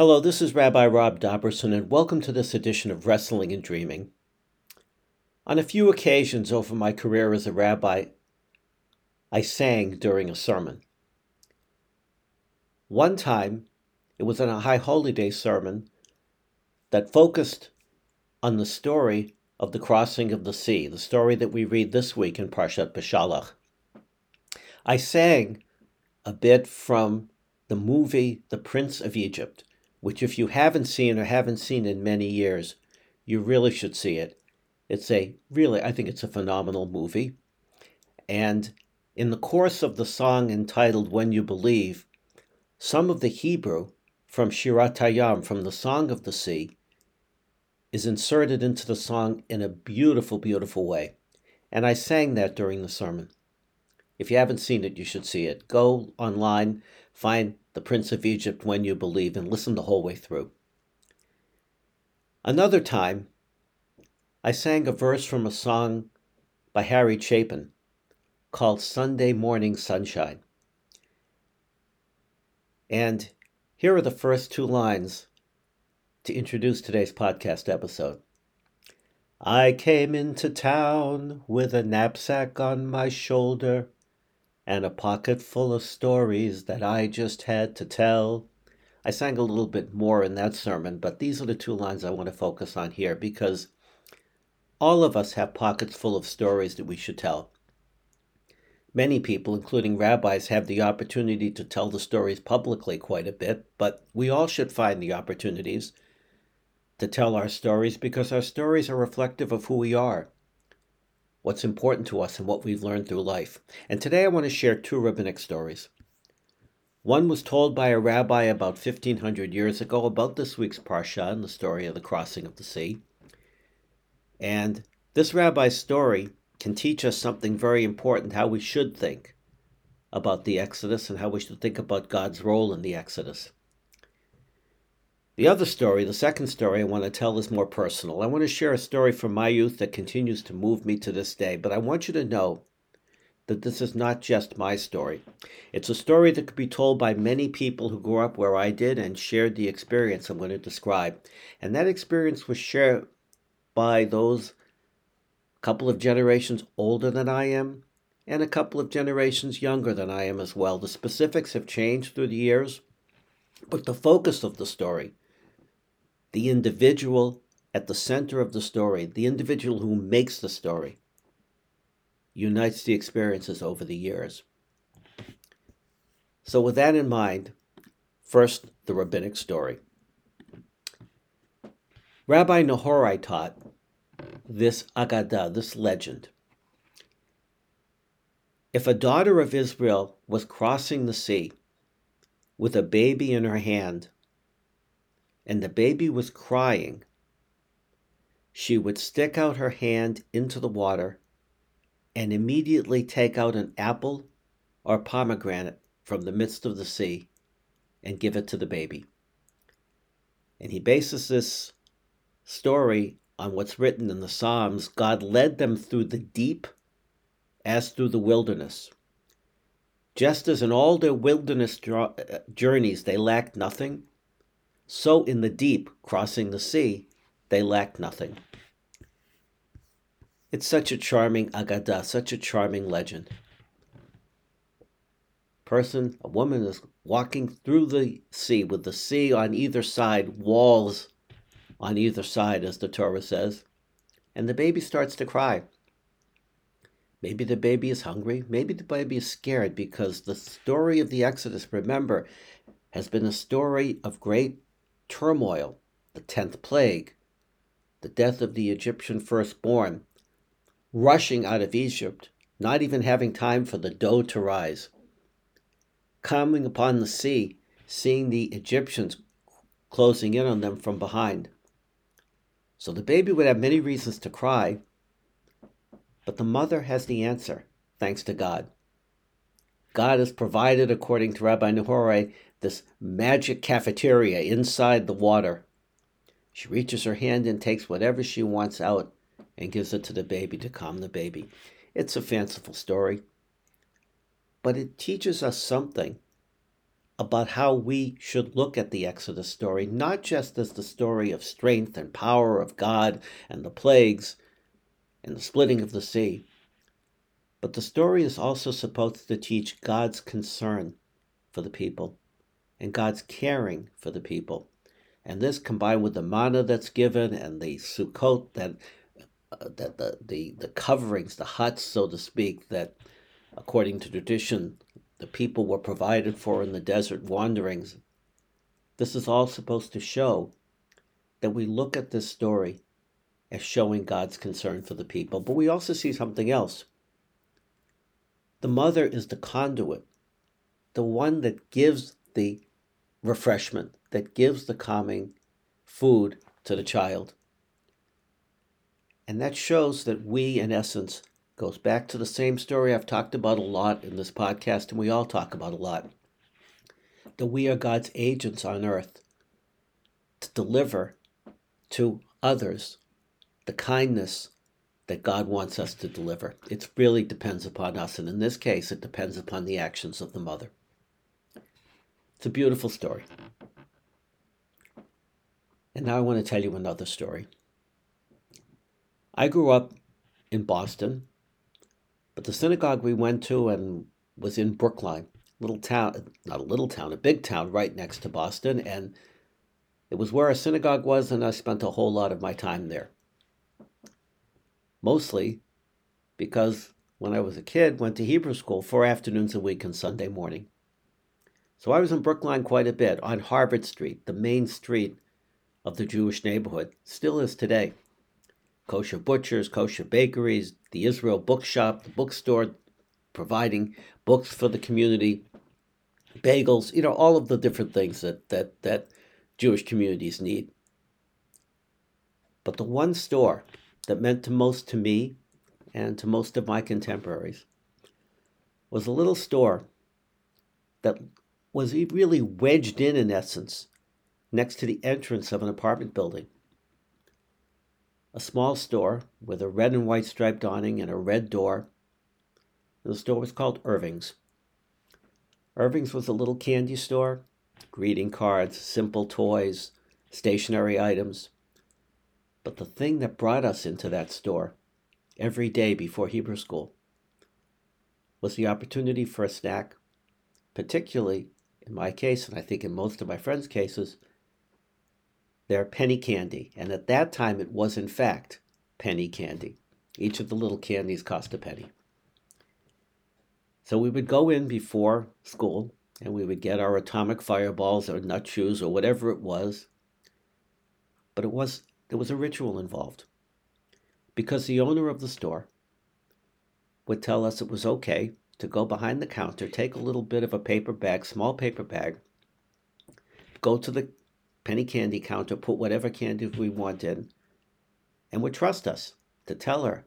Hello, this is Rabbi Rob Dobrusin, and welcome to this edition of Wrestling and Dreaming. On a few occasions over my career as a rabbi, I sang during a sermon. One time, it was in a High Holy Day sermon that focused on the story of the crossing of the sea, the story that we read this week in Parshat Beshalach. I sang a bit from the movie The Prince of Egypt which, if you haven't seen or haven't seen in many years, you really should see it. It's a really, I think it's a phenomenal movie. And in the course of the song entitled When You Believe, some of the Hebrew from Shirat Hayam, from the Song of the Sea, is inserted into the song in a beautiful, beautiful way. And I sang that during the sermon. If you haven't seen it, you should see it. Go online, find the Prince of Egypt when you believe, and listen the whole way through. Another time, I sang a verse from a song by Harry Chapin called Sunday Morning Sunshine. And here are the first two lines to introduce today's podcast episode. I came into town with a knapsack on my shoulder and a pocket full of stories that I just had to tell. I sang a little bit more in that sermon, but these are the two lines I want to focus on here because all of us have pockets full of stories that we should tell. Many people, including rabbis, have the opportunity to tell the stories publicly quite a bit, but we all should find the opportunities to tell our stories because our stories are reflective of who we are what's important to us, and what we've learned through life. And today I want to share two rabbinic stories. One was told by a rabbi about 1500 years ago about this week's Parsha and the story of the crossing of the sea. And this rabbi's story can teach us something very important how we should think about the Exodus and how we should think about God's role in the Exodus. The other story, the second story I want to tell is more personal. I want to share a story from my youth that continues to move me to this day, but I want you to know that this is not just my story. It's a story that could be told by many people who grew up where I did and shared the experience I'm going to describe. And that experience was shared by those couple of generations older than I am and a couple of generations younger than I am as well. The specifics have changed through the years, but the focus of the story the individual at the center of the story, the individual who makes the story, unites the experiences over the years. So, with that in mind, first, the rabbinic story. Rabbi Nehorai taught this Agadah, this legend. If a daughter of Israel was crossing the sea with a baby in her hand, and the baby was crying, she would stick out her hand into the water and immediately take out an apple or pomegranate from the midst of the sea and give it to the baby. And he bases this story on what's written in the Psalms God led them through the deep as through the wilderness. Just as in all their wilderness uh, journeys they lacked nothing, so in the deep, crossing the sea, they lack nothing. It's such a charming agada, such a charming legend. Person, a woman is walking through the sea with the sea on either side, walls on either side, as the Torah says, and the baby starts to cry. Maybe the baby is hungry. Maybe the baby is scared because the story of the Exodus, remember, has been a story of great turmoil, the tenth plague, the death of the Egyptian firstborn, rushing out of Egypt, not even having time for the dough to rise, coming upon the sea, seeing the Egyptians closing in on them from behind. So the baby would have many reasons to cry, but the mother has the answer, thanks to God. God has provided, according to Rabbi Nehorai, this magic cafeteria inside the water. She reaches her hand and takes whatever she wants out and gives it to the baby to calm the baby. It's a fanciful story, but it teaches us something about how we should look at the Exodus story, not just as the story of strength and power of God and the plagues and the splitting of the sea, but the story is also supposed to teach God's concern for the people and God's caring for the people. And this combined with the manna that's given and the Sukkot that uh, that the, the the coverings, the huts, so to speak, that according to tradition the people were provided for in the desert wanderings. This is all supposed to show that we look at this story as showing God's concern for the people. But we also see something else. The mother is the conduit, the one that gives the refreshment, that gives the calming food to the child. And that shows that we, in essence, Goes back to the same story I've talked about a lot in this podcast, and we all talk about a lot. That we are God's agents on earth to deliver to others the kindness that God wants us to deliver. It really depends upon us, and in this case, it depends upon the actions of the mother. It's a beautiful story. And now I want to tell you another story. I grew up in Boston, but the synagogue we went to and was in Brookline, little town, not a little town, a big town right next to Boston, and it was where a synagogue was, and I spent a whole lot of my time there. Mostly because when I was a kid, went to Hebrew school four afternoons a week and Sunday morning. So I was in Brookline quite a bit on Harvard Street, the main street of the Jewish neighborhood, still is today kosher butchers, kosher bakeries, the Israel bookshop, the bookstore providing books for the community, bagels, you know, all of the different things that, that, that Jewish communities need. But the one store that meant to most to me and to most of my contemporaries was a little store that was really wedged in, in essence, next to the entrance of an apartment building a small store with a red and white striped awning and a red door. The store was called Irving's. Irving's was a little candy store, greeting cards, simple toys, stationery items. But the thing that brought us into that store every day before Hebrew school was the opportunity for a snack, particularly in my case, and I think in most of my friends' cases, their penny candy. And at that time, it was in fact penny candy. Each of the little candies cost a penny. So we would go in before school and we would get our atomic fireballs or nut chews or whatever it was. But it was there was a ritual involved. Because the owner of the store would tell us it was okay to go behind the counter, take a little bit of a paper bag, small paper bag, go to the penny candy counter, put whatever candy we wanted, and would trust us to tell her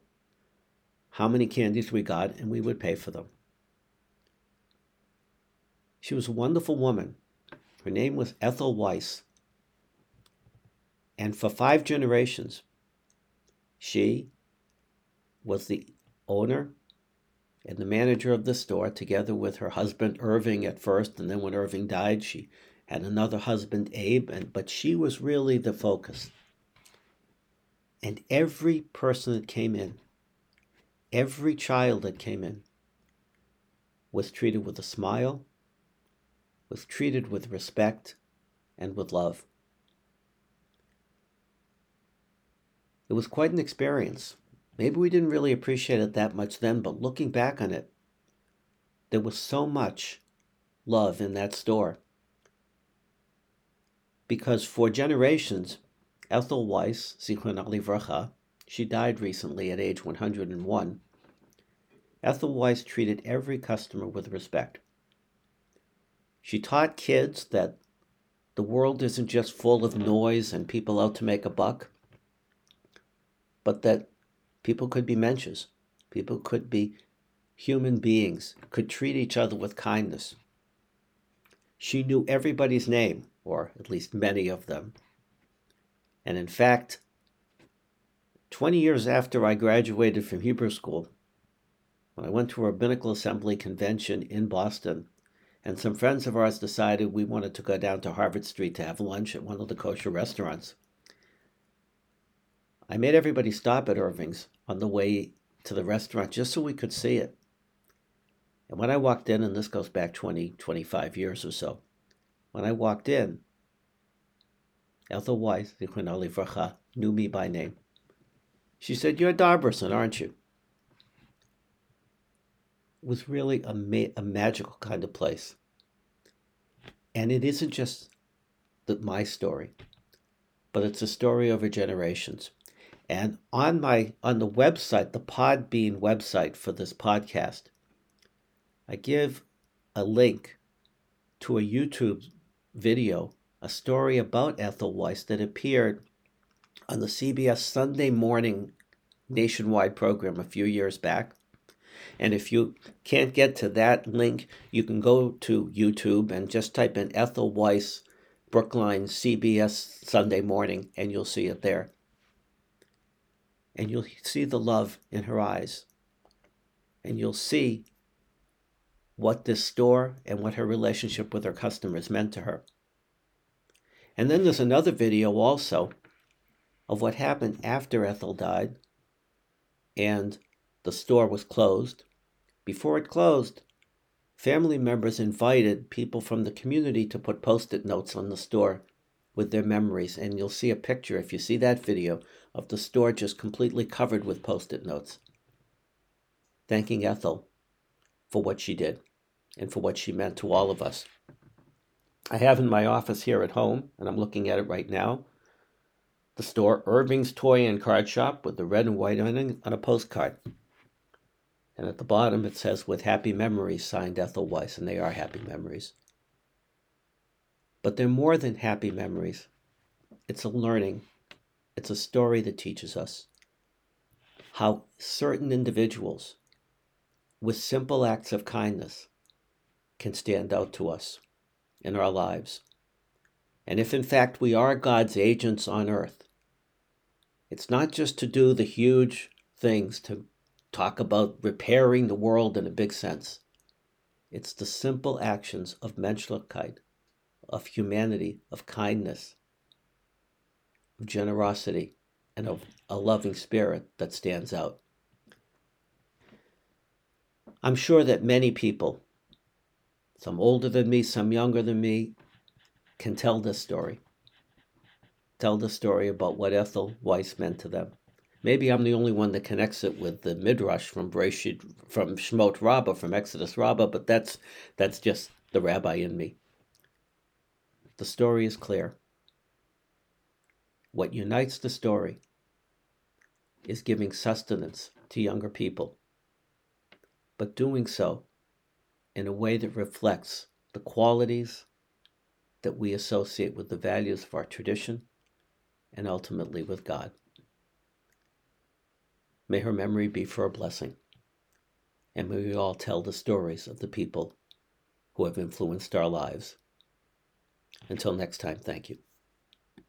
how many candies we got, and we would pay for them. She was a wonderful woman. Her name was Ethel Weiss. And for five generations, she was the owner and the manager of the store, together with her husband Irving at first, and then when Irving died, she had another husband, Abe, and but she was really the focus. And every person that came in, every child that came in, was treated with a smile, was treated with respect and with love. It was quite an experience. Maybe we didn't really appreciate it that much then, but looking back on it, there was so much love in that store because for generations, Ethel Weiss, Zichron Livracha, she died recently at age 101. Ethel Weiss treated every customer with respect. She taught kids that the world isn't just full of noise and people out to make a buck, but that people could be mensches, people could be human beings, could treat each other with kindness. She knew everybody's name, or at least many of them. And in fact, 20 years after I graduated from Hebrew school, when I went to a rabbinical assembly convention in Boston, and some friends of ours decided we wanted to go down to Harvard Street to have lunch at one of the kosher restaurants. I made everybody stop at Irving's on the way to the restaurant just so we could see it. And when I walked in, and this goes back 20, 25 years or so, when I walked in, Ethel Weiss, Vracha, knew me by name. She said, You're Dobrusin, aren't you? It was really a, ma- a magical kind of place. And it isn't just the, my story, but it's a story over generations. And on my on the website, the Podbean website for this podcast, I give a link to a YouTube video, a story about Ethel Weiss that appeared on the CBS Sunday morning nationwide program a few years back. And if you can't get to that link, you can go to YouTube and just type in Ethel Weiss Brookline CBS Sunday morning, and you'll see it there. And you'll see the love in her eyes. And you'll see what this store and what her relationship with her customers meant to her. And then there's another video also of what happened after Ethel died and the store was closed. Before it closed, family members invited people from the community to put post it notes on the store with their memories. And you'll see a picture, if you see that video, of the store just completely covered with post it notes, thanking Ethel for what she did and for what she meant to all of us. I have in my office here at home, and I'm looking at it right now, the store Irving's Toy and Card Shop with the red and white on a postcard. And at the bottom it says, with happy memories, signed Ethel Weiss, and they are happy memories. But they're more than happy memories. It's a learning, it's a story that teaches us how certain individuals, with simple acts of kindness, can stand out to us in our lives. And if in fact we are God's agents on earth, it's not just to do the huge things, to talk about repairing the world in a big sense. It's the simple actions of Menschlichkeit, of humanity, of kindness, of generosity, and of a loving spirit that stands out. I'm sure that many people, some older than me, some younger than me, can tell this story. Tell the story about what Ethel Weiss meant to them. Maybe I'm the only one that connects it with the midrash from Breshit, from Shmot Rabbah, from Exodus Rabbah, but that's that's just the rabbi in me. The story is clear. What unites the story is giving sustenance to younger people, but doing so in a way that reflects the qualities that we associate with the values of our tradition and ultimately with God. May her memory be for a blessing, and may we all tell the stories of the people who have influenced our lives. Until next time, thank you.